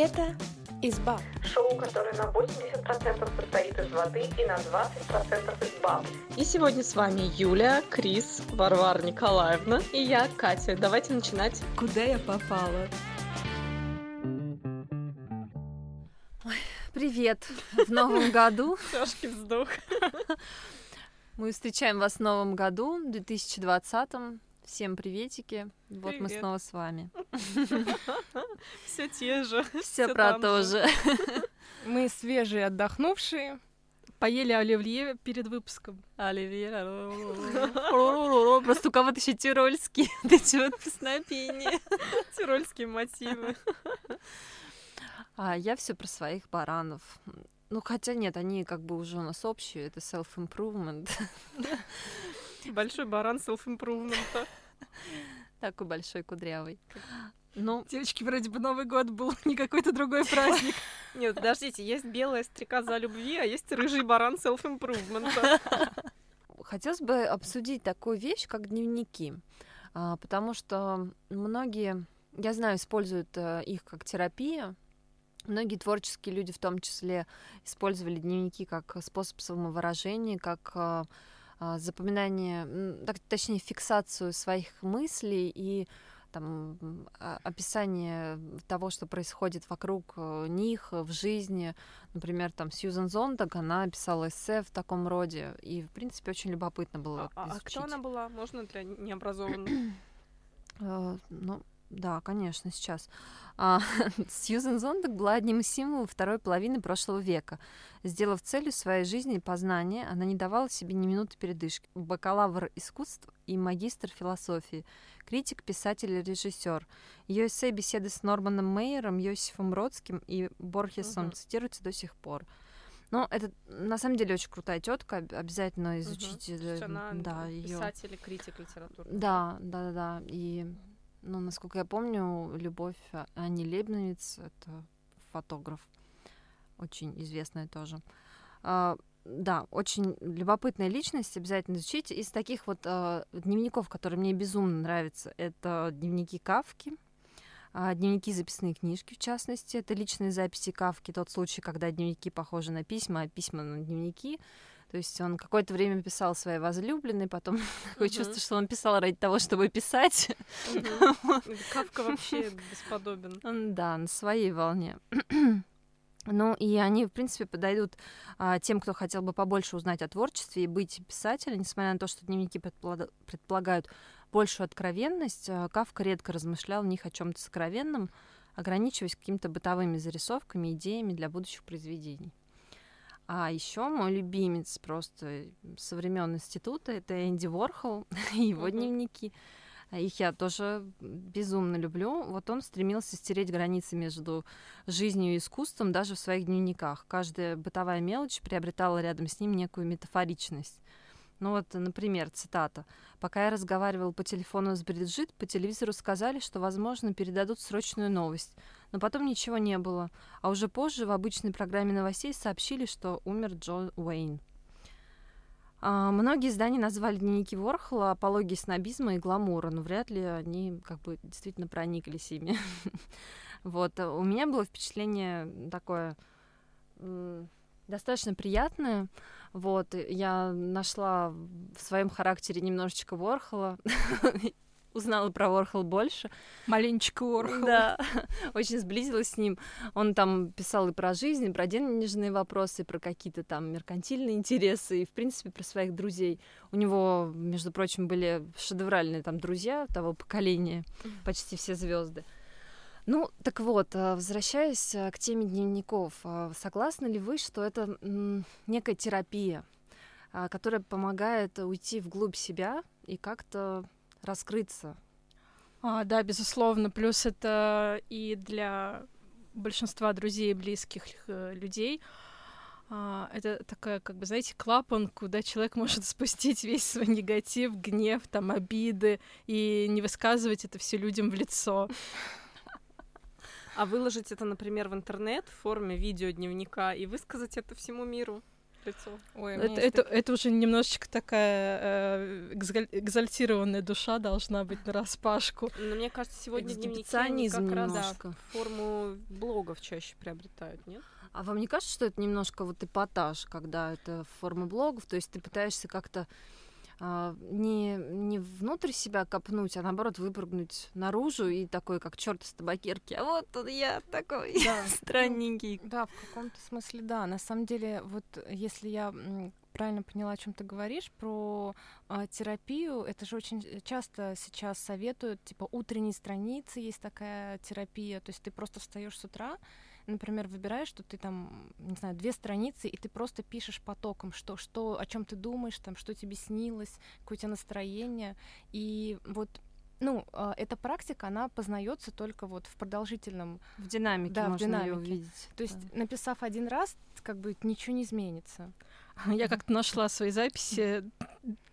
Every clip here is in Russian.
Это «Изба». Шоу, которое на 80% состоит из воды и на 20% из баб. И сегодня с вами Юля, Крис, Варвара Николаевна и я, Катя. Давайте начинать. Куда я попала? Привет! В новом году Тяжкий вздох. мы встречаем вас в новом году, 2020 Всем приветики. Вот мы Привет. снова с вами. Все те же. Все про то же. Мы свежие, отдохнувшие, поели оливье перед выпуском. Оливье. Просто у кого-то еще тирольский. Ты чего песнопение? Тирольские мотивы. А я все про своих баранов. Ну, хотя нет, они как бы уже у нас общие, это self-improvement. Большой баран селф-импрувмента. Такой большой кудрявый. Ну, Девочки, вроде бы Новый год был, не какой-то другой праздник. Нет, подождите, есть белая стрекоза любви, а есть рыжий баран селф-импрувмента. Хотелось бы обсудить такую вещь, как дневники, А, потому что многие, я знаю, используют э, их как терапия. Многие творческие люди, в том числе, использовали дневники как способ самовыражения, как а, запоминание, м, так, точнее, фиксацию своих мыслей и там, а- описание того, что происходит вокруг э, них в жизни. Например, там Сьюзен Зонтаг, она писала эссе в таком роде, и, в принципе, очень любопытно было А, а изучить. кто она была? Можно для необразованных? Э, ну, да, конечно, сейчас. А, Сьюзен Зонтаг была одним из символов второй половины прошлого века. Сделав целью своей жизни познание, она не давала себе ни минуты передышки. Бакалавр искусств и магистр философии, критик, писатель и режиссер. Ее эссе беседы с Норманом Мейером, Йосифом Бродским и Борхесом Мгм. цитируются до сих пор. Ну, это на самом деле очень крутая тетка, обязательно изучите. То есть э, она да, писатель и критик литературы. Да, да, да, да. И, ну, насколько я помню, Любовь Ани Лебновиц — это фотограф, очень известная тоже. А, да, очень любопытная личность, обязательно изучите. Из таких вот а, дневников, которые мне безумно нравятся, это дневники Кавки, а, дневники записные книжки, в частности. Это личные записи Кавки, тот случай, когда дневники похожи на письма, а письма на дневники. То есть он какое-то время писал своей возлюбленной, потом такое Мгм. чувство, что он писал ради того, чтобы писать. Кавка вообще бесподобен. Да, на своей волне. Ну, и они, в принципе, подойдут а, тем, кто хотел бы побольше узнать о творчестве и быть писателем, несмотря на то, что дневники предполага- предполагают большую откровенность. а, Кавка редко размышлял в них о чем-то сокровенном, ограничиваясь какими-то бытовыми зарисовками, идеями для будущих произведений. А еще мой любимец просто со времен института это Энди Ворхол и его Мгм. дневники. Их я тоже безумно люблю. Вот он стремился стереть границы между жизнью и искусством даже в своих дневниках. Каждая бытовая мелочь приобретала рядом с ним некую метафоричность. Ну вот, например, цитата. «Пока я разговаривал по телефону с Бриджит, по телевизору сказали, что, возможно, передадут срочную новость. Но потом ничего не было. А уже позже в обычной программе новостей сообщили, что умер Джо Уэйн. А, многие издания назвали дневники Ворхола апологией снобизма и гламура, но вряд ли они как бы действительно прониклись ими. Вот, а у меня было впечатление такое достаточно приятное. Вот, я нашла в своем характере немножечко Ворхола, узнала про Ворхол больше. Маленечко Орхол. Да, очень сблизилась с ним. Он там писал и про жизнь, и про денежные вопросы, и про какие-то там меркантильные интересы, и, в принципе, про своих друзей. У него, между прочим, были шедевральные там друзья того поколения, почти все звезды. Ну, так вот, а, возвращаясь а, к теме дневников, а, согласны ли вы, что это некая терапия, а, которая помогает уйти вглубь себя и как-то раскрыться? А, да, безусловно. Плюс это и для большинства друзей и близких э, людей. А, это такая, как бы, знаете, клапан, куда человек может спустить весь свой негатив, гнев, там, обиды и не высказывать это все людям в лицо. А выложить это, например, в интернет в форме видеодневника и высказать это всему миру. лицо. Ой, меня Это, есть это, это уже немножечко такая э, экзаль- экзальтированная душа должна быть на распашку. Но мне кажется, сегодня дневники они как раз немножко. форму блогов чаще приобретают, нет? А вам не кажется, что это немножко вот эпатаж, когда это форма блогов, то есть ты пытаешься как-то не, не внутрь себя копнуть, а наоборот выпрыгнуть наружу и такой, как черт из табакерки. А вот тут я такой Да. странненький. Да, в каком-то смысле, да. На самом деле, вот если я правильно поняла, о чем ты говоришь, про а, терапию, это же очень часто сейчас советуют, типа утренние страницы есть такая терапия, то есть ты просто встаешь с утра, например, выбираешь, что ты там, не знаю, две страницы, и ты просто пишешь потоком, что, что, о чем ты думаешь, там, что тебе снилось, какое у тебя настроение, и вот ну, а, эта практика, она познается только вот в продолжительном В динамике Да, в можно её динамике. увидеть. то есть, Да. написав один раз, как бы ничего не изменится. Я как-то нашла свои записи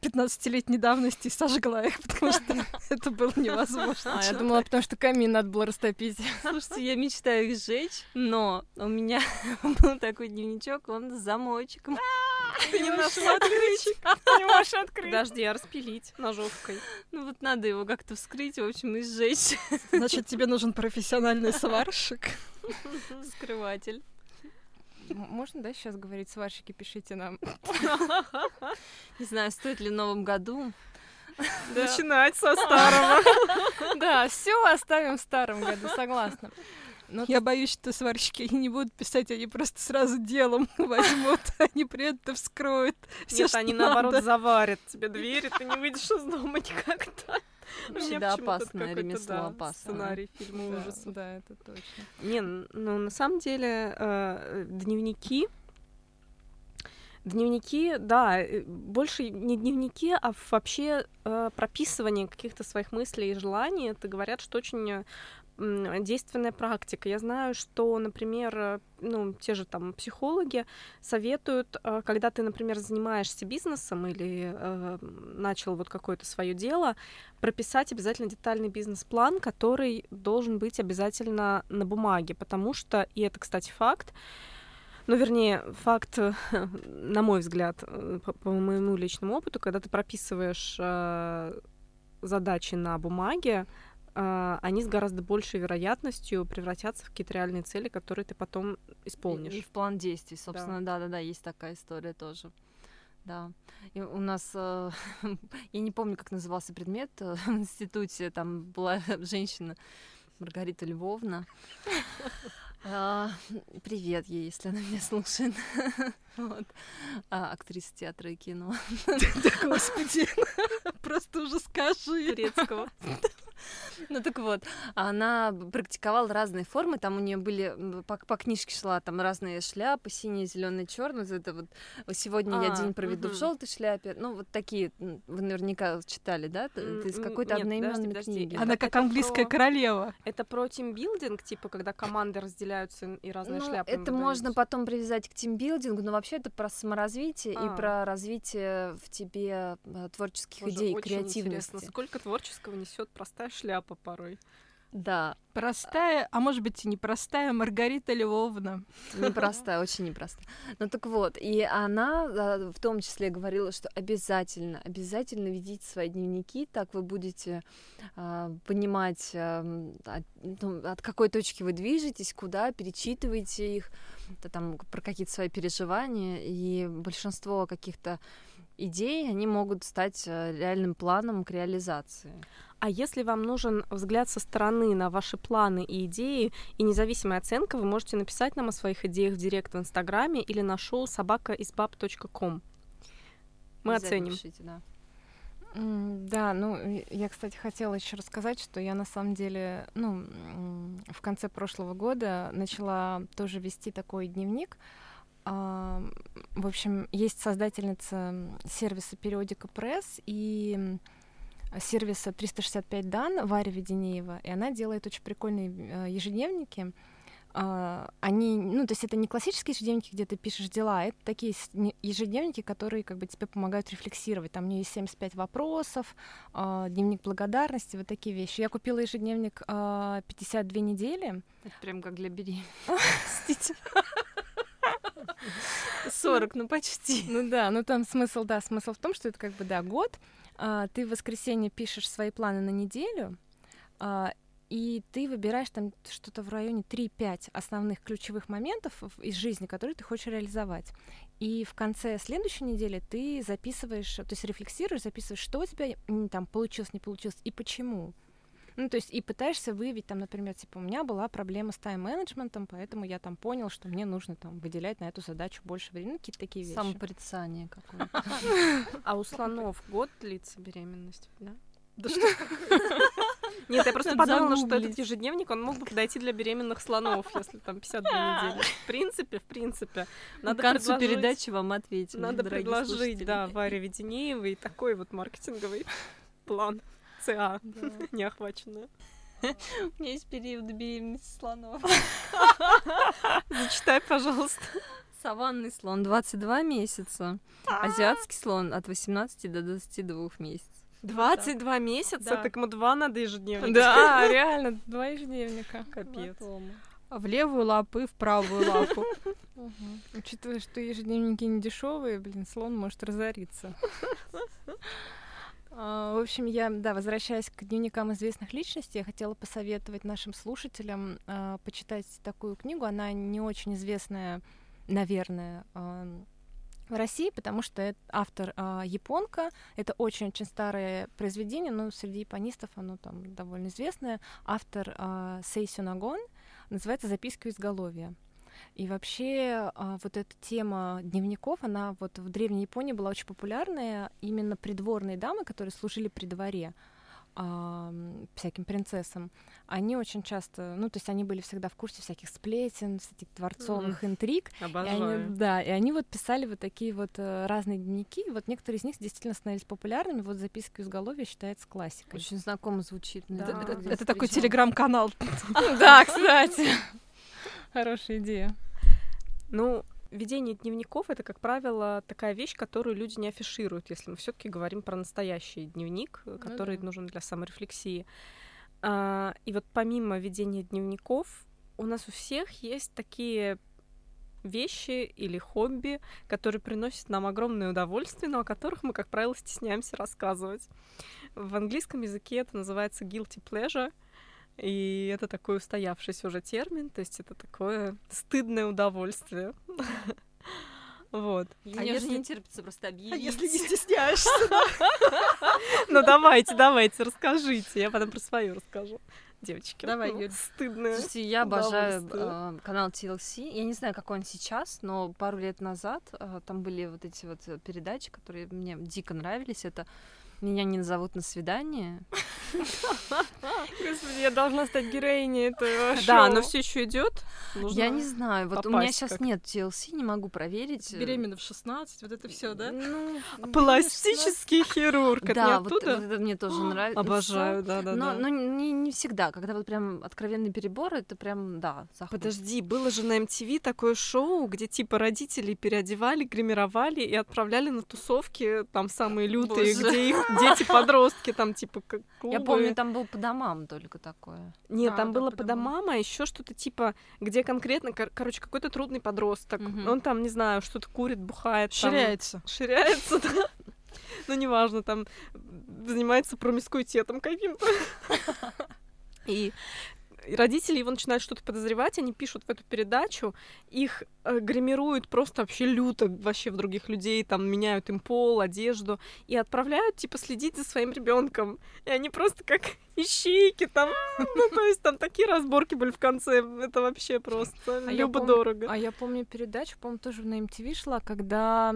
15-летней давности и сожгла их, потому что это было невозможно. А, я думала, потому что камин надо было растопить. Слушайте, я мечтаю их сжечь, но у меня был такой дневничок, он с замочком. Ты не нашла открыть. Не можешь открыть. Подожди, а распилить ножовкой. Ну вот надо его как-то вскрыть, в общем, и сжечь. Значит, тебе нужен профессиональный сварщик. Скрыватель. Можно, да, сейчас говорить, сварщики, пишите нам. Не знаю, стоит ли в новом году. Начинать со старого. Да, все оставим в старом году, согласна. Но Я боюсь, что сварщики не будут писать, они просто сразу делом возьмут, они при этом вскроют все, Нет, что они надо. наоборот заварят тебе дверь, и ты не выйдешь из дома никогда. Вообще, Мне да, почему-то опасное ремесло, да, опасное. Сценарий фильма да, ужасов. Да, это точно. Не, ну на самом деле э, дневники, дневники, да, э, больше не дневники, а вообще э, прописывание каких-то своих мыслей и желаний. Это говорят, что очень э, действенная практика. Я знаю, что, например, э, ну, те же там психологи советуют, э, когда ты, например, занимаешься бизнесом или э, начал вот какое-то свое дело, прописать обязательно детальный бизнес-план, который должен быть обязательно на бумаге, потому что, и это, кстати, факт, ну, вернее, факт, на мой взгляд, э, по, по моему личному опыту, когда ты прописываешь э, задачи на бумаге, они с гораздо большей вероятностью превратятся в какие-то реальные цели, которые ты потом исполнишь. И в план действий, собственно, да-да-да, есть такая история тоже. Да. И у нас, э, я не помню, как назывался предмет э, в институте, там была женщина Маргарита Львовна. А, Привет ей, если она меня слушает. Вот. А, Актриса театра и кино Да, господи, просто уже скажи. турецкого. Ну так вот, она практиковала разные формы, там у нее были по, по книжке шла там разные шляпы, синяя, зеленая, черная. Вот это вот сегодня я А, день проведу в мгм. желтой шляпе. Ну вот такие вы наверняка читали, да? Это из какой-то одноименной подожди. книги. Она как это английская про- королева. Это про тимбилдинг, типа, когда команды разделяются и разные Ну, шляпы. это можно потом привязать к тимбилдингу, но вообще это про саморазвитие А. и про развитие в тебе э, творческих Боже, идей, очень креативности. интересно, сколько творческого несет простая шляпа порой. Да, Простая, а может быть и непростая Маргарита Львовна. Непростая, очень непростая. Ну так вот, и она а, в том числе говорила, что обязательно, обязательно ведите свои дневники, так вы будете а, понимать, ам, от, ну, от какой точки вы движетесь, куда, перечитываете их, там про какие-то свои переживания, и большинство каких-то идей, они могут стать а, реальным планом к реализации. А если вам нужен взгляд со стороны на ваши планы и идеи и независимая оценка, вы можете написать нам о своих идеях в директ в Инстаграме или на шоу собакаизбаб.ком. Мы оценим. пишите, да. Да, ну, я, кстати, хотела еще рассказать, что я на самом деле, ну, в конце прошлого года начала тоже вести такой дневник. А, В общем, есть создательница сервиса Периодика Пресс и сервиса 365 Дан Варя Веденеева, и она делает очень прикольные э, ежедневники. А, Они, ну, то есть это не классические ежедневники, где ты пишешь дела, а это такие ежедневники, которые как бы тебе помогают рефлексировать. Там у нее есть 75 вопросов, а, дневник благодарности, вот такие вещи. Я купила ежедневник а, 52 недели. Это прям как для беременных. С 40, ну почти. Ну да, ну там смысл, да, смысл в том, что это как бы, да, год, а, ты в воскресенье пишешь свои планы на неделю, а, и ты выбираешь там что-то в районе 3-5 основных ключевых моментов из жизни, которые ты хочешь реализовать. И в конце следующей недели ты записываешь, то есть рефлексируешь, записываешь, что у тебя там получилось, не получилось и почему. Ну, то есть и пытаешься выявить, там, например, типа, у меня была проблема с тайм-менеджментом, поэтому я там понял, что мне нужно там выделять на эту задачу больше времени, ну, какие-то такие вещи. Самопорицание какое-то. А у слонов год длится беременность, да? Да что Нет, я просто подумала, что этот ежедневник, он мог бы подойти для беременных слонов, если там 52 недели. В принципе, в принципе. Надо К концу передачи вам ответим. Надо предложить, да, Варе Веденеевой такой вот маркетинговый план ЦА, неохваченная. У меня есть период беременности слонов. Зачитай, пожалуйста. Саванный слон 22 месяца, азиатский слон от 18 до 22 месяцев. 22 месяца, Да. так ему два надо ежедневно. Да, реально, два ежедневника. Капец. в левую лапу и в правую лапу. Учитывая, что ежедневники не дешевые, блин, слон может разориться. А, В общем, я, да, возвращаясь к дневникам известных личностей, я хотела посоветовать нашим слушателям а, почитать такую книгу. Она не очень известная, наверное, а, в России, потому что это автор а, японка. Это очень-очень старое произведение, но среди японистов оно там довольно известное. Автор а, Сейсю Нагон называется «Записки у изголовья». И вообще а, вот эта тема дневников, она вот в Древней Японии была очень популярная. Именно придворные дамы, которые служили при дворе а, всяким принцессам, они очень часто, ну, то есть они были всегда в курсе всяких сплетен, всяких дворцовых интриг. И они, Обожаю. да, и они вот писали вот такие вот э, разные дневники. И вот некоторые из них действительно становились популярными. Вот записки у изголовья считается классикой. Очень знакомо звучит. Да. Это- Это это такой телеграм-канал. Да, кстати. Хорошая идея. Ну, ведение дневников это, как правило, такая вещь, которую люди не афишируют, если мы все-таки говорим про настоящий дневник, э, который да. нужен для саморефлексии. А, и вот помимо ведения дневников, у нас у всех есть такие вещи или хобби, которые приносят нам огромное удовольствие, но о которых мы, как правило, стесняемся рассказывать. В английском языке это называется guilty pleasure, и это такой устоявшийся уже термин, то есть это такое стыдное удовольствие. Вот. А А если не терпится просто объявить? А если не стесняешься? Ну давайте, давайте, расскажите. Я потом про свое расскажу. Девочки. Давай, ну, Юль. Стыдное. Слушайте, я обожаю э, канал TLC. Я не знаю, какой он сейчас, но пару лет назад э, там были вот эти вот э, передачи, которые мне дико нравились. Это «Меня не назовут на свидание». Господи, я должна стать героиней этого Да, но все еще идет. Я не знаю, вот у меня сейчас нет TLC, не могу проверить. э, Беременна в 16, вот это все, да? Ну, Пластический хирург. Да, вот, это мне тоже нравится. Обожаю, да, да, Но, да. но не, всегда. Когда вот прям откровенный перебор, это прям, да. Подожди, было же на MTV такое шоу, где типа родители переодевали, гримировали и отправляли на тусовки там самые лютые, где их дети-подростки там типа как Я клубы. помню, там был по домам только такое. Нет, А, там было по домам. а еще что-то типа, где конкретно, кор- короче, какой-то трудный подросток. Мгм. Он там, не знаю, что-то курит, бухает. там, Ширяется. Ширяется, да. Ну, неважно, там занимается промискуитетом каким-то. И родители его начинают что-то подозревать, они пишут в эту передачу, их э, гримируют просто вообще люто вообще в других людей, там меняют им пол, одежду и отправляют типа следить за своим ребенком. И они просто как ищейки там, ну то есть там такие разборки были в конце, это вообще просто А я любо-дорого. А я помню передачу, по-моему, тоже на MTV шла, когда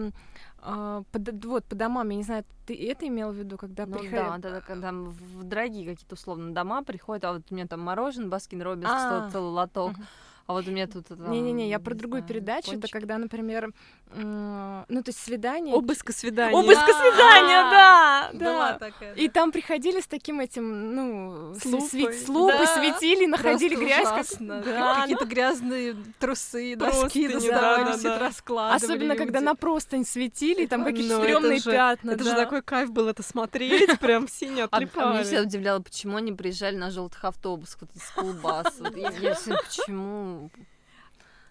а, по д- вот по домам, я не знаю, ты это имел в виду, когда Ну приходи- да, да, да, когда там в дорогие какие-то условно дома приходят, а вот у меня там мороженое, Baskin Robbins, А. целый лоток, Мгм. А вот у меня тут Не-не-не, я про другую передачу. Это когда, например, ну, то есть свидание. Обыск и свидание. Обыск и свидание, да, Была да. такая. И там приходили с таким этим, ну, с, лупой. светили, находили грязь. Какие-то грязные трусы, доски да, доставали, все раскладывали Особенно, когда на простынь светили, и там какие-то Ну, это стрёмные пятна. Это же такой кайф был это смотреть, прям сине А, а меня отлипали. всегда удивляло, почему они приезжали на желтых автобусах, вот из колбас. Вот я, всё,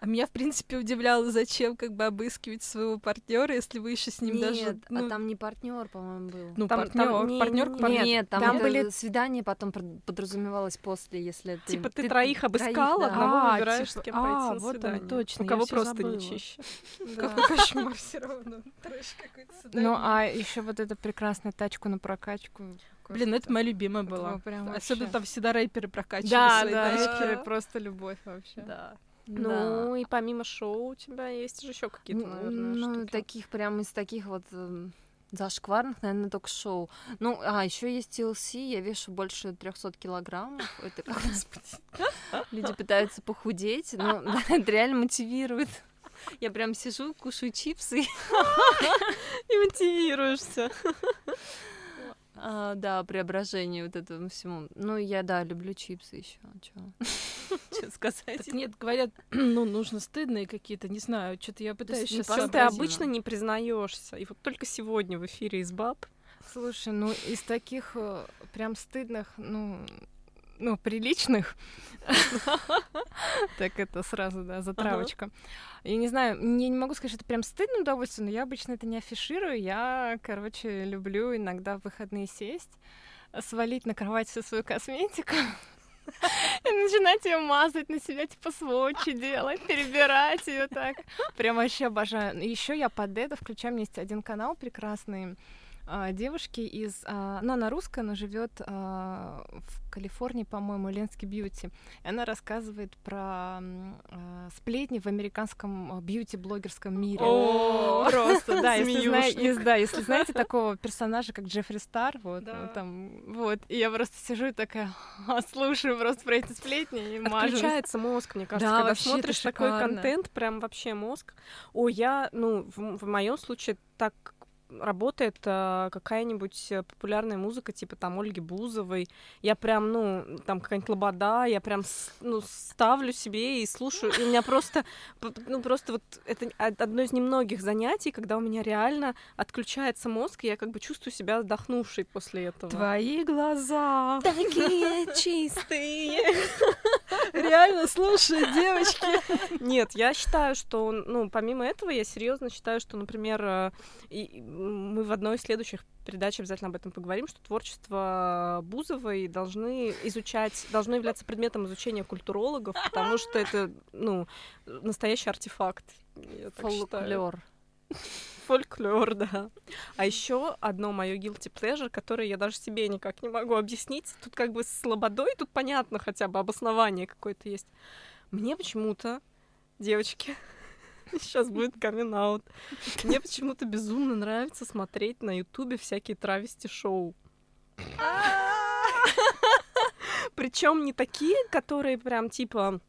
А меня, в принципе, удивляло, зачем как бы обыскивать своего партнера, если вы еще с ним Нет, даже. а Ну, там не партнер, по-моему, был. ну там- партнер, там не- партнер не- к партнеру. Нет, там, там были- свидание потом подразумевалось после, если ты... Типа ты, троих обыскал, да. одного А, выбираешь, типа, с кем а, пойти на вот оно, свидание. точно, У кого просто забыла. не чище. Какой кошмар все равно. Трэш какой-то Ну, а еще вот эта прекрасная тачку на прокачку. Блин, это моя любимая Это была. Особенно вообще. там всегда рэперы прокачивали Да, свои да, тачки. рэперы, просто любовь вообще. Да. Ну, и помимо шоу у тебя есть же еще какие-то, Ну, наверное, ну, штуки. таких прям из таких вот эм, зашкварных, наверное, только шоу. Ну, а еще есть TLC, я вешу больше 300 килограммов. Это как люди пытаются похудеть, но это реально мотивирует. Я прям сижу, кушаю чипсы. И мотивируешься. А, да, преображение вот этому всему. Ну, я, да, люблю чипсы еще. Что сказать? Так нет, говорят, ну, нужно стыдные какие-то, не знаю, что-то я пытаюсь сейчас ты обычно не признаешься. И вот только сегодня в эфире из баб Слушай, ну из таких э, прям стыдных, ну, ну, приличных, так это сразу, да, затравочка. Я не знаю, я не могу сказать, что это прям стыдное удовольствие, но я обычно это не афиширую. Я, короче, люблю иногда в выходные сесть, свалить на кровать всю свою косметику и начинать ее мазать на себя, типа сводчи делать, перебирать ее так. Прям вообще обожаю. Еще я под это включаю, меня есть один канал прекрасный, а, девушки из... а, Ну, она русская, но живет в Калифорнии, по-моему, Ленский Бьюти. И она рассказывает про а, сплетни в американском а, бьюти-блогерском мире. О, Просто, да, если, да, если знаете такого персонажа, как Джеффри Стар, вот, Да. там, вот, и я просто сижу и такая, «А, слушаю просто про эти сплетни и мажу. Отключается мозг, мне кажется, Да, когда смотришь такой контент, прям вообще мозг. О, я, ну, в, в моем случае так работает а, какая-нибудь э, популярная музыка, типа там Ольги Бузовой. Я прям, ну, там какая-нибудь лобода, я прям, ну, ставлю себе и слушаю. И у меня просто, ну, просто вот это од- одно из немногих занятий, когда у меня реально отключается мозг, и я как бы чувствую себя отдохнувшей после этого. Твои глаза. Такие чистые. Реально, слушай, девочки. Нет, я считаю, что, ну, помимо этого, я серьезно считаю, что, например, э, и мы в одной из следующих передач обязательно об этом поговорим, что творчество Бузовой должны изучать, должно являться предметом изучения культурологов, потому что это, ну, настоящий артефакт. я так считаю. Фольклор. Фольклор, да. А еще одно мое guilty pleasure, которое я даже себе никак не могу объяснить. Тут как бы с лободой, тут понятно хотя бы обоснование какое-то есть. Мне почему-то, девочки, сейчас будет камин аут мне почему-то безумно нравится смотреть на ютубе всякие травести-шоу. Причем не такие, которые прям типа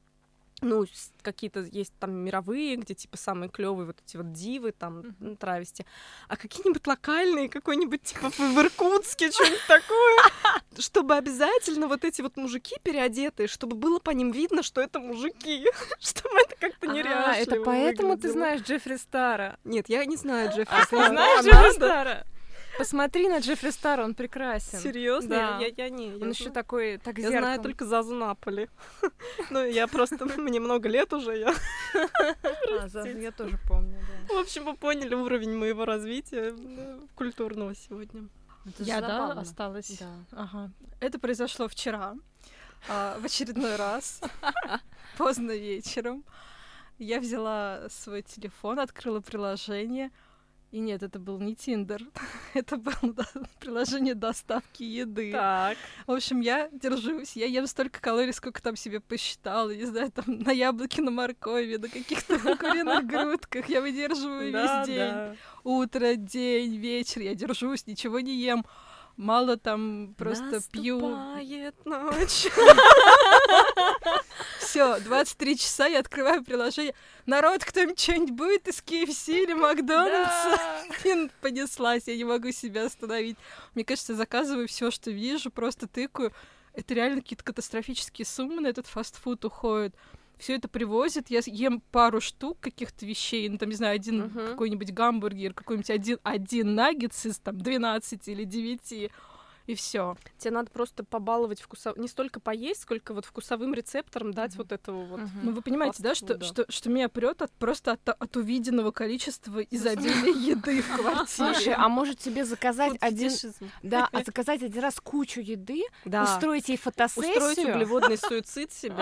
ну, какие-то есть там мировые, где типа самые клевые вот эти вот дивы, там, ну, травести, а какие-нибудь локальные, какой-нибудь типа в Иркутске, что-нибудь такое, чтобы обязательно вот эти вот мужики переодетые, чтобы было по ним видно, что это мужики, чтобы это как-то А, нереально это поэтому ты знаешь Джеффри Стара. Нет, я не знаю Джеффри Ты Стара. знаешь А Джеффри? Стара? Посмотри на Джеффри Стара, он прекрасен. Серьезно? Да. Я, я не. я Он еще знаю- такой, так Я знаю зеркалом. только Зазу Наполи. Ну, я просто, мне много лет уже, я... А, за- я тоже помню, да. В общем, вы поняли уровень моего развития культурного сегодня. Это Я, да, забавно. осталась. Да. Ага. Это произошло вчера, а, в очередной раз, поздно вечером. Я взяла свой телефон, открыла приложение, и нет, это был не Тиндер, это было да, приложение доставки еды. Так. В общем, я держусь, я ем столько калорий, сколько там себе посчитала, не знаю, там на яблоке, на моркови, на каких-то куриных грудках, я выдерживаю весь день. утро, день, вечер, я держусь, ничего не ем. Мало там просто пью. Наступает ночь. Все, 23 часа я открываю приложение. Народ, кто-нибудь что-нибудь будет из KFC или Макдональдса? И понеслась, я не могу себя остановить. Мне кажется, заказываю все, что вижу, просто тыкаю. Это реально какие-то катастрофические суммы на этот фастфуд уходят. Все это привозят, я ем пару штук каких-то вещей, ну там, не знаю, один Мгм. какой-нибудь гамбургер, какой-нибудь один, один наггетс из там 12 или 9. И все. Тебе надо просто побаловать вкусов... не столько поесть, сколько вот вкусовым рецептором дать вот этого вот. Мгм. Ну, вы понимаете, да, что, что, что меня прет от, просто от, от увиденного количества изобилия еды в Слушай, квартире. а может тебе заказать один... Да, а заказать один раз кучу еды, Да. устроить ей фотосессию. Устроить углеводный суицид себе.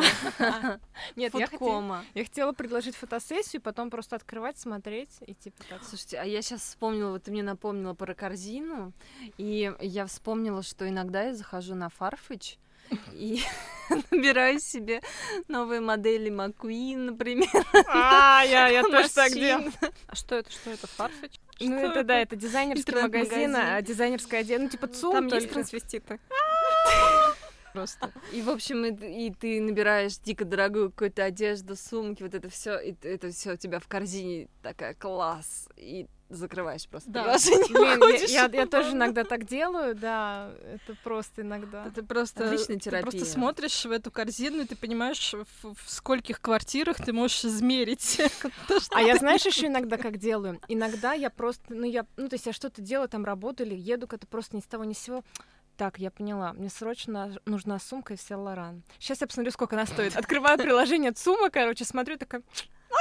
Нет, я хотела, я хотела предложить фотосессию, потом просто открывать, смотреть и типа так. Слушайте, а я сейчас вспомнила, вот ты мне напомнила про корзину, и я вспомнила, что иногда я захожу на Farfetch и набираю себе новые модели McQueen, например. А, я, я тоже так делаю. А что это, что это, фарфич? Ну это да, это дизайнерский магазин, а дизайнерская одежда, ну типа ЦУМ, Там есть трансвеститы. Просто. И, в общем, и, и ты набираешь дико дорогую какую-то одежду, сумки, вот это все, и это все у тебя в корзине такая класс, и закрываешь просто Да. приложение. Блин, выходишь. я, я- я тоже иногда так делаю, да, это просто иногда. Это просто, Отличная ты просто терапия. смотришь в эту корзину, и ты понимаешь, в, в скольких квартирах ты можешь измерить. то, А я знаешь еще иногда как делаю? Иногда я просто, ну я, ну то есть я что-то делаю, там работаю или еду куда-то просто ни с того ни с сего. Так, я поняла. Мне срочно нужна сумка из Лоран. Сейчас я посмотрю, сколько она стоит. Открываю приложение ЦУМа, короче, смотрю, такая,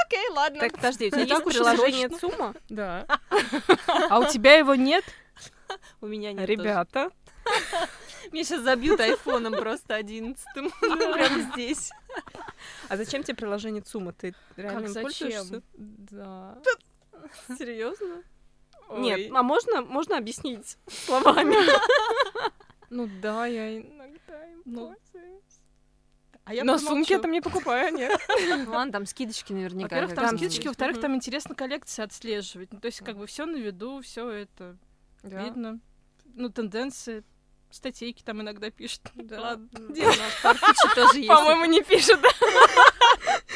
окей, ладно. Так, подожди, у тебя есть приложение. ЦУМа? Да. А у тебя его нет? У меня нет Ребята. Меня сейчас забьют айфоном просто одиннадцатым. Прямо здесь. а зачем тебе приложение ЦУМа? Ты реально им пользуешься? Да. Серьезно? Нет, а можно, можно объяснить словами? Ну да, я иногда им Ну, пользуюсь. А я Но сумки я там не покупаю, нет. Ладно, там скидочки наверняка. Во-первых, там скидочки, во-вторых, там интересно коллекции отслеживать. Ну, то есть, как бы все на виду, все это Да. видно. Ну, тенденции, статейки там иногда пишут. Да. Ладно. Где у нас Farfetch тоже есть. По-моему, не пишут.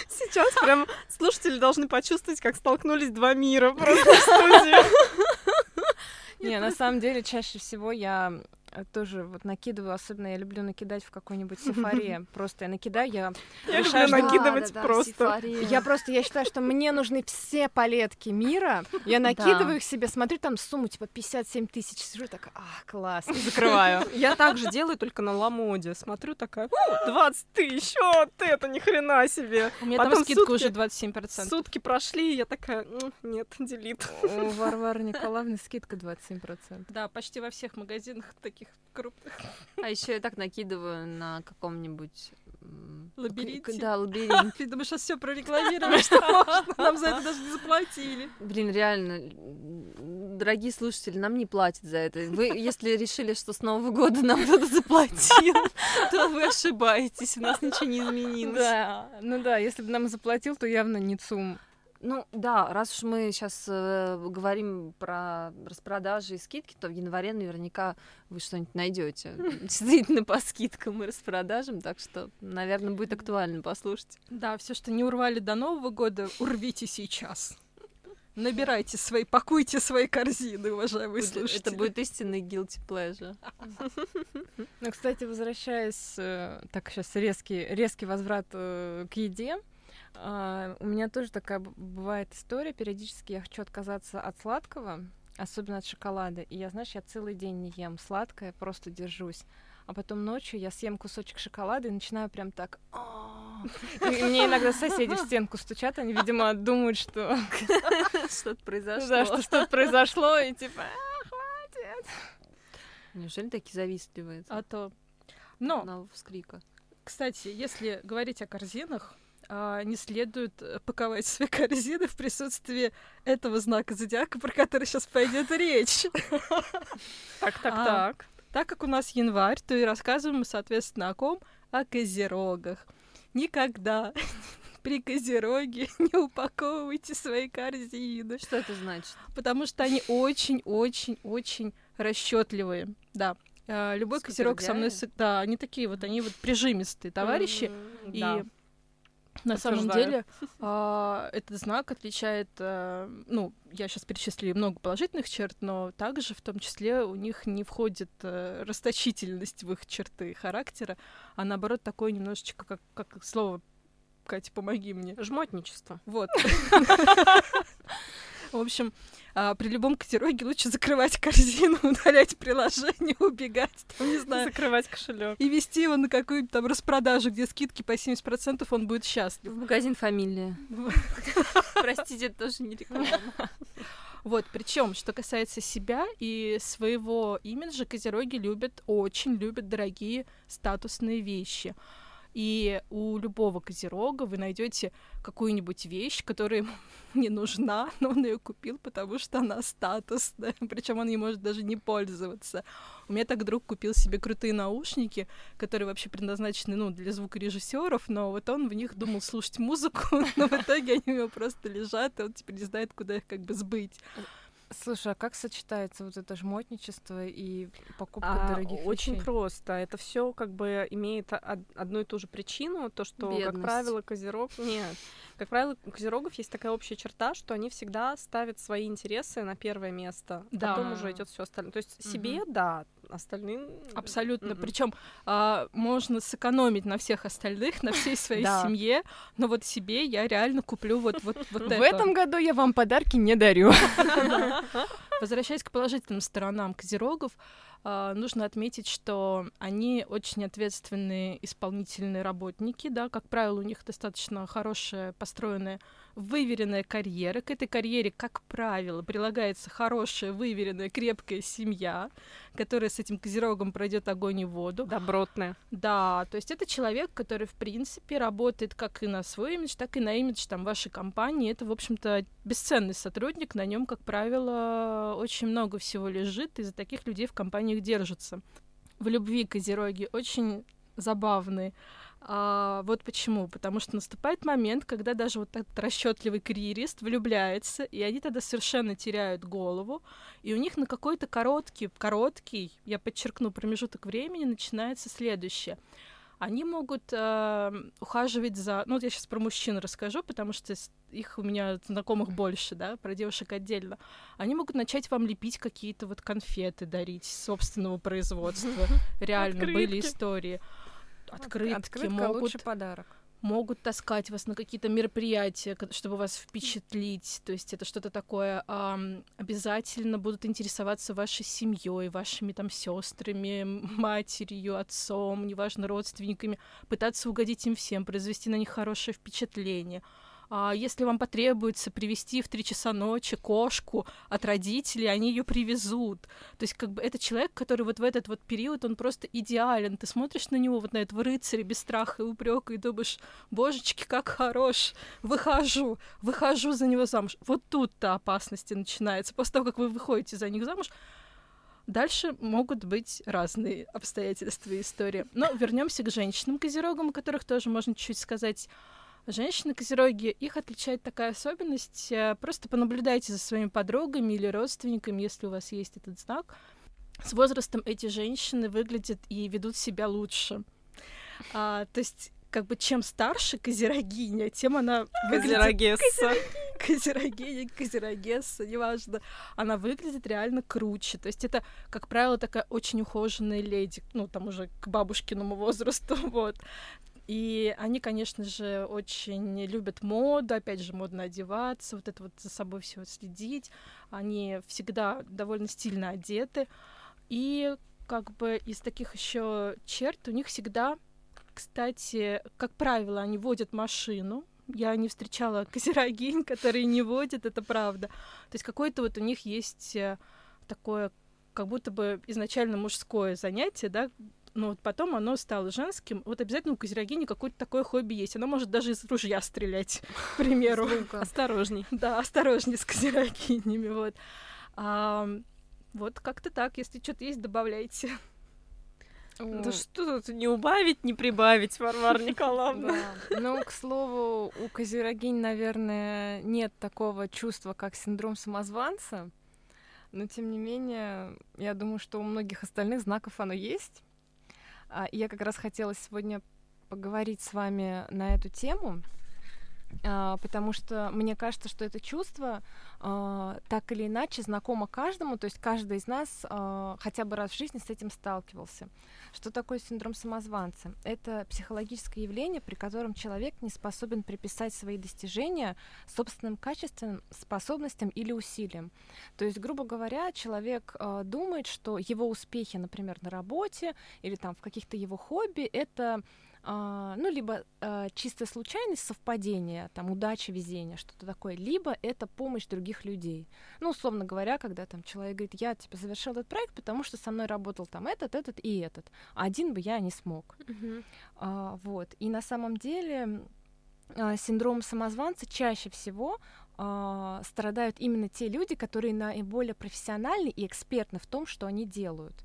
Сейчас прям слушатели должны почувствовать, как столкнулись два мира просто в студии. Не, на самом деле, чаще всего я тоже вот накидываю, особенно я люблю накидать в какой-нибудь сафаре. Просто я накидаю, я Я люблю накидывать просто. Я просто, я считаю, что мне нужны все палетки мира. Я накидываю их себе, смотрю, там сумму типа 57 тысяч, сижу так, а, класс, и закрываю. Я так же делаю, только на ламоде. Смотрю такая, «О, 20 тысяч, вот это ни хрена себе. У меня там скидка уже 27%. Сутки прошли, я такая, «М, нет, делит. У Варвары Николаевны скидка 27%. Да, почти во всех магазинах таких крупных. А еще я так накидываю на каком-нибудь Лабиринте. Да, лабиринт. Ты думаешь, сейчас все прорекламировали, что можно? Нам за это даже не заплатили. Блин, реально, дорогие слушатели, нам не платят за это. Вы, если решили, что с Нового года нам кто-то заплатил, то вы ошибаетесь, у нас ничего не изменилось. Да, ну да, если бы нам заплатил, то явно не ЦУМ. Ну да, раз уж мы сейчас говорим про распродажи и скидки, то в январе наверняка вы что-нибудь найдете. Действительно по скидкам и распродажам, так что, наверное, будет актуально послушать. Да, все, что не урвали до Нового года, урвите сейчас. Набирайте свои, пакуйте свои корзины, уважаемые слушатели. Это будет истинный guilty pleasure. Ну, кстати, возвращаясь, э, так сейчас резкий, резкий возврат э, к еде, а, у меня тоже такая бывает история. Периодически я хочу отказаться от сладкого, особенно от шоколада. И я, знаешь, я целый день не ем сладкое, просто держусь. А потом ночью я съем кусочек шоколада и начинаю прям так... И мне иногда соседи в стенку стучат, они, видимо, думают, что, Что-то произошло. да, что что-то произошло, и типа... «А, хватит». Неужели такие завистливые? А то. Но, Одного вскрика. кстати, если говорить о корзинах, а, не следует э, паковать свои корзины в присутствии этого знака зодиака, про который сейчас пойдет речь. Так, так, А. так. Так как у нас январь, то и рассказываем мы, соответственно, о ком? О козерогах. Никогда при козероге не упаковывайте свои корзины, Что это значит? потому что они очень-очень-очень расчетливые. Да. А, Любой козерог со мной... Да, они такие вот, они вот прижимистые товарищи. И да. На самом деле а, этот знак отличает, а, ну, я сейчас перечислила много положительных черт, но также в том числе у них не входит а, расточительность в их черты характера, а наоборот такое немножечко, как, как слово, Катя, помоги мне. Жмотничество. Вот. В общем, а, при любом козероге лучше закрывать корзину, удалять приложение, убегать, там, не знаю, Закрывать кошелек. и вести его на какую-нибудь там распродажу, где скидки по 70%, он будет счастлив. В магазин фамилия. Простите, это тоже не реклама. Вот, причем, что касается себя и своего имиджа, козероги любят, очень любят дорогие статусные вещи. И у любого козерога вы найдете какую-нибудь вещь, которая ему не нужна, но он ее купил, потому что она статусная. Причем он не может даже не пользоваться. У меня так друг купил себе крутые наушники, которые вообще предназначены ну, для звукорежиссеров, но вот он в них думал слушать музыку, но в итоге они у него просто лежат, и он теперь не знает, куда их как бы сбыть. Слушай, а как сочетается вот это жмотничество и покупка А, дорогих очень вещей? просто. Это все как бы имеет од- одну и ту же причину, то что, как Бедность. правило, козерог нет. Как правило, у козерогов есть такая общая черта, что они всегда ставят свои интересы на первое место, Да. потом уже идет все остальное. То есть Мгм. себе, да, остальным Абсолютно. м-м. Причем можно сэкономить на всех остальных, на всей своей Да. семье, но вот себе я реально куплю вот, вот, вот В это. этом году я вам подарки не дарю. Возвращаясь к положительным сторонам козерогов, а, нужно отметить, что они очень ответственные исполнительные работники, да, как правило, у них достаточно хорошая, построенная, выверенная карьера. К этой карьере, как правило, прилагается хорошая, выверенная, крепкая семья, которая с этим козерогом пройдет огонь и воду. добротная. Да, то есть это человек, который, в принципе, работает как и на свой имидж, так и на имидж там, вашей компании. Это, в общем-то, бесценный сотрудник, на нем, как правило, очень много всего лежит, и за таких людей в компаниях держатся. В любви козероги очень забавные. А, вот почему. Потому что наступает момент, когда даже вот этот расчетливый карьерист влюбляется, и они тогда совершенно теряют голову, и у них на какой-то короткий, короткий, я подчеркну, промежуток времени начинается следующее. Они могут э, ухаживать за... Ну, вот я сейчас про мужчин расскажу, потому что их у меня знакомых больше, да, про девушек отдельно. Они могут начать вам лепить какие-то вот конфеты, дарить собственного производства. Реально были истории. Открытки Открытка могут лучший подарок. могут таскать вас на какие-то мероприятия, чтобы вас впечатлить. То есть это что-то такое. ам, обязательно будут интересоваться вашей семьей, вашими там сестрами, матерью, отцом, неважно, родственниками, пытаться угодить им всем, произвести на них хорошее впечатление. А если вам потребуется привезти в три часа ночи кошку от родителей, они ее привезут. То есть, как бы это человек, который вот в этот вот период, он просто идеален. Ты смотришь на него, вот на этого рыцаря без страха и упрека, и думаешь, божечки, как хорош, выхожу, выхожу за него замуж. Вот тут-то опасности начинается. После того, как вы выходите за них замуж, Дальше могут быть разные обстоятельства и истории. Но вернемся к женщинам козерогам, о которых тоже можно чуть-чуть сказать. Женщины-козероги, их отличает такая особенность. э, Просто понаблюдайте за своими подругами или родственниками, если у вас есть этот знак. С возрастом эти женщины выглядят и ведут себя лучше. А, то есть, как бы чем старше козерогиня, тем она выглядит Козерогесса. козерогиня, козерогесса, неважно, она выглядит реально круче. То есть это, как правило, такая очень ухоженная леди, ну, там уже к бабушкиному возрасту, вот. И они, конечно же, очень любят моду, опять же, модно одеваться, вот это вот за собой все следить. Они всегда довольно стильно одеты. И как бы из таких еще черт у них всегда, кстати, как правило, они водят машину. Я не встречала козерогинь, которые не водят, это правда. То есть какое-то вот у них есть э, такое, как будто бы изначально мужское занятие, да, но вот потом оно стало женским. Вот обязательно у козерогини какое-то такое хобби есть. Она может даже из ружья стрелять, к примеру. Осторожней. Да, осторожнее с козерогинями, вот. А, вот как-то так. Если что-то есть, добавляйте. Да что тут не убавить, не прибавить, Варвара Николаевна. Да. Ну, к слову, у козерогинь, наверное, нет такого чувства, как синдром самозванца. Но, тем не менее, я думаю, что у многих остальных знаков оно есть. А, я как раз хотела сегодня поговорить с вами на эту тему. А, потому что мне кажется, что это чувство а, так или иначе знакомо каждому, то есть каждый из нас а, хотя бы раз в жизни с этим сталкивался. Что такое синдром самозванца? Это психологическое явление, при котором человек не способен приписать свои достижения собственным качествам, способностям или усилиям. То есть, грубо говоря, человек думает, что его успехи, например, на работе или там в каких-то его хобби, это а, ну, либо а, чистая случайность, совпадение, там, удача, везение, что-то такое, либо это помощь других людей. Ну, условно говоря, когда там человек говорит, я, типа, завершил этот проект, потому что со мной работал там этот, этот и этот, один бы я не смог. Мгм. А, вот. И на самом деле а, синдром самозванца чаще всего а, страдают именно те люди, которые наиболее профессиональны и экспертны в том, что они делают.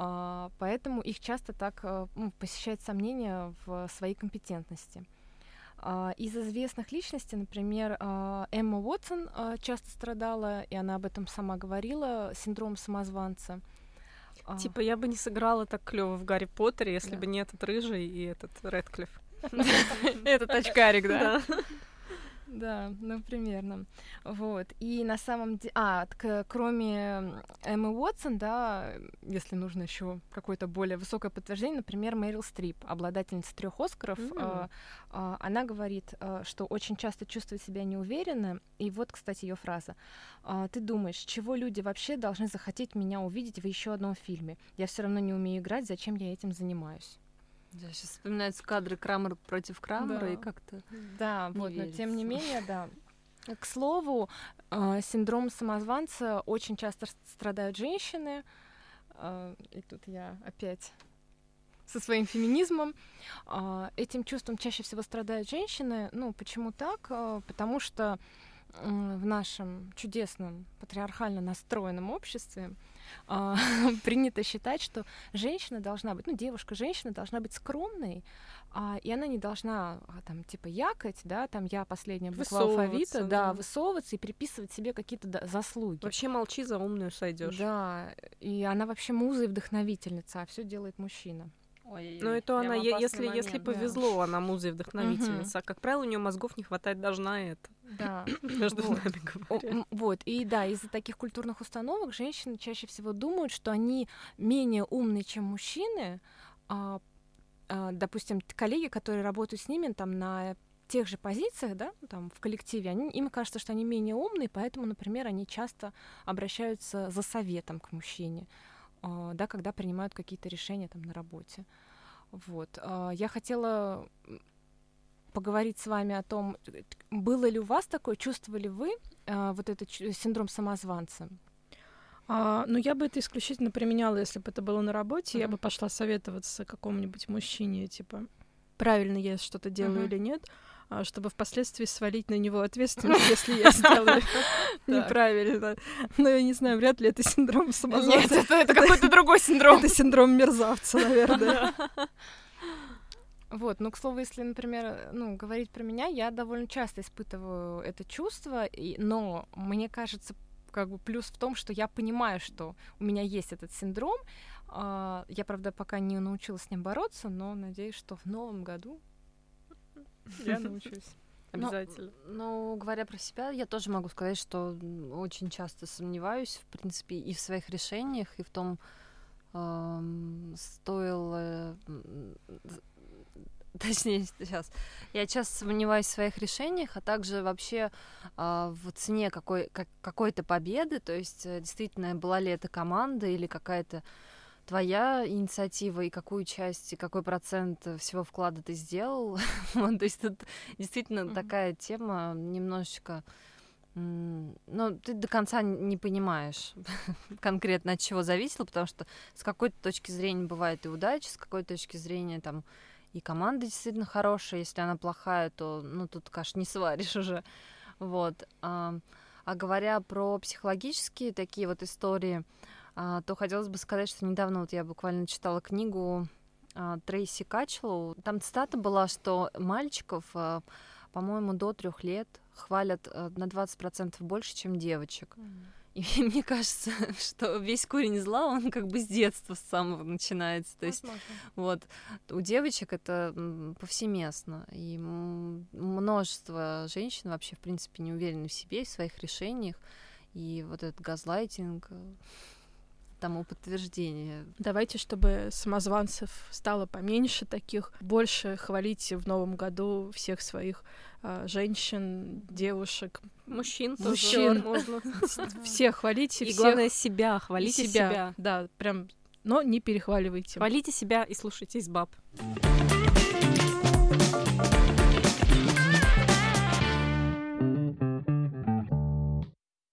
А, Поэтому их часто так а, ну, посещают сомнения в своей компетентности. А, Из известных личностей, например, а, Эмма Уотсон часто страдала, и она об этом сама говорила, синдром самозванца. Типа, я бы не сыграла так клево в Гарри Поттере, если Да. бы не этот рыжий и этот Редклифф. Этот очкарик, да? Да, ну примерно. Вот. И на самом деле... А, к- кроме Эммы Уотсон, да, если нужно еще какое-то более высокое подтверждение, например, Мэрил Стрип, обладательница трех Оскаров, М. а, а, она говорит, а, что очень часто чувствует себя неуверенно. И вот, кстати, ее фраза. А, Ты думаешь, чего люди вообще должны захотеть меня увидеть в еще одном фильме? Я все равно не умею играть, зачем я этим занимаюсь? Да, сейчас вспоминаются кадры Крамер против Крамера, Да. и как-то... Да, Не вот, но тем не верится. менее, да. К слову, э, синдром самозванца очень часто страдают женщины. Э, И тут я опять со своим феминизмом. А, Этим чувством чаще всего страдают женщины. Ну, почему так? Э, Потому что в нашем чудесном патриархально настроенном обществе а, принято считать, что женщина должна быть, ну, девушка-женщина должна быть скромной, а, и она не должна а, там типа якать, да, там я последняя буква алфавита, да, да. высовываться и приписывать себе какие-то заслуги. Вообще молчи, за умную сойдешь. Да, и она вообще муза и вдохновительница, а все делает мужчина. Ой, Ну, это она, если, если момент, да. повезло, она муза и вдохновительница. А, как правило, у нее мозгов не хватает даже на это. Да. Между Вот. нами говоря. Вот, и да, из-за таких культурных установок женщины чаще всего думают, что они менее умные, чем мужчины. А, а, допустим, коллеги, которые работают с ними там на тех же позициях, да, ну, там в коллективе, они, им кажется, что они менее умные, поэтому, например, они часто обращаются за советом к мужчине, да, когда принимают какие-то решения там на работе. Вот. а, Я хотела поговорить с вами о том, было ли у вас такое, чувствовали вы а, вот этот синдром самозванца? А, ну, я бы это исключительно применяла, если бы это было на работе. Я Мгм. бы пошла советоваться какому-нибудь мужчине, типа, правильно я что-то делаю Мгм. или нет, а, чтобы впоследствии свалить на него ответственность, если я сделаю неправильно. Но я не знаю, вряд ли это синдром самозванца. это, какой-то другой синдром. Это синдром мерзавца, наверное. Вот, ну, к слову, если, например, ну, говорить про меня, я довольно часто испытываю это чувство, и, но мне кажется, как бы плюс в том, что я понимаю, что у меня есть этот синдром. А, Я, правда, пока не научилась с ним бороться, но надеюсь, что в новом году я научусь. Обязательно. Ну, говоря про себя, я тоже могу сказать, что очень часто сомневаюсь, в принципе, и в своих решениях, и в том, эм, стоило... Точнее, сейчас. Я часто сомневаюсь в своих решениях, а также вообще а, в цене какой, как- какой-то победы. То есть, э, действительно, была ли это команда или какая-то твоя инициатива, и какую часть, и какой процент э, всего вклада ты сделал. Вот, то есть тут действительно Мгм. такая тема немножечко... м, Ну, ты до конца не понимаешь конкретно от чего зависело, потому что с какой-то точки зрения бывает и удача, с какой-то точки зрения там и команда действительно хорошая, если она плохая, то, ну, тут каш не сваришь уже. Вот. А, а говоря про психологические такие вот истории, то хотелось бы сказать, что недавно вот я буквально читала книгу а, Трейси Качлоу. Там цитата была, что мальчиков, а, по-моему, до трех лет хвалят а, на 20% больше, чем девочек. И мне кажется, что весь корень зла, он как бы с детства с самого начинается. То есть вот у девочек это повсеместно. И множество женщин вообще, в принципе, не уверены в себе, в своих решениях. И вот этот газлайтинг э, тому подтверждение. Давайте, чтобы самозванцев стало поменьше таких, больше хвалите в новом году всех своих э, женщин, девушек, мужчин, мужчин, можно. Всех хвалите, и всех... главное себя, хвалите себя. себя. Да, прям, но не перехваливайте. Хвалите себя и слушайтесь баб.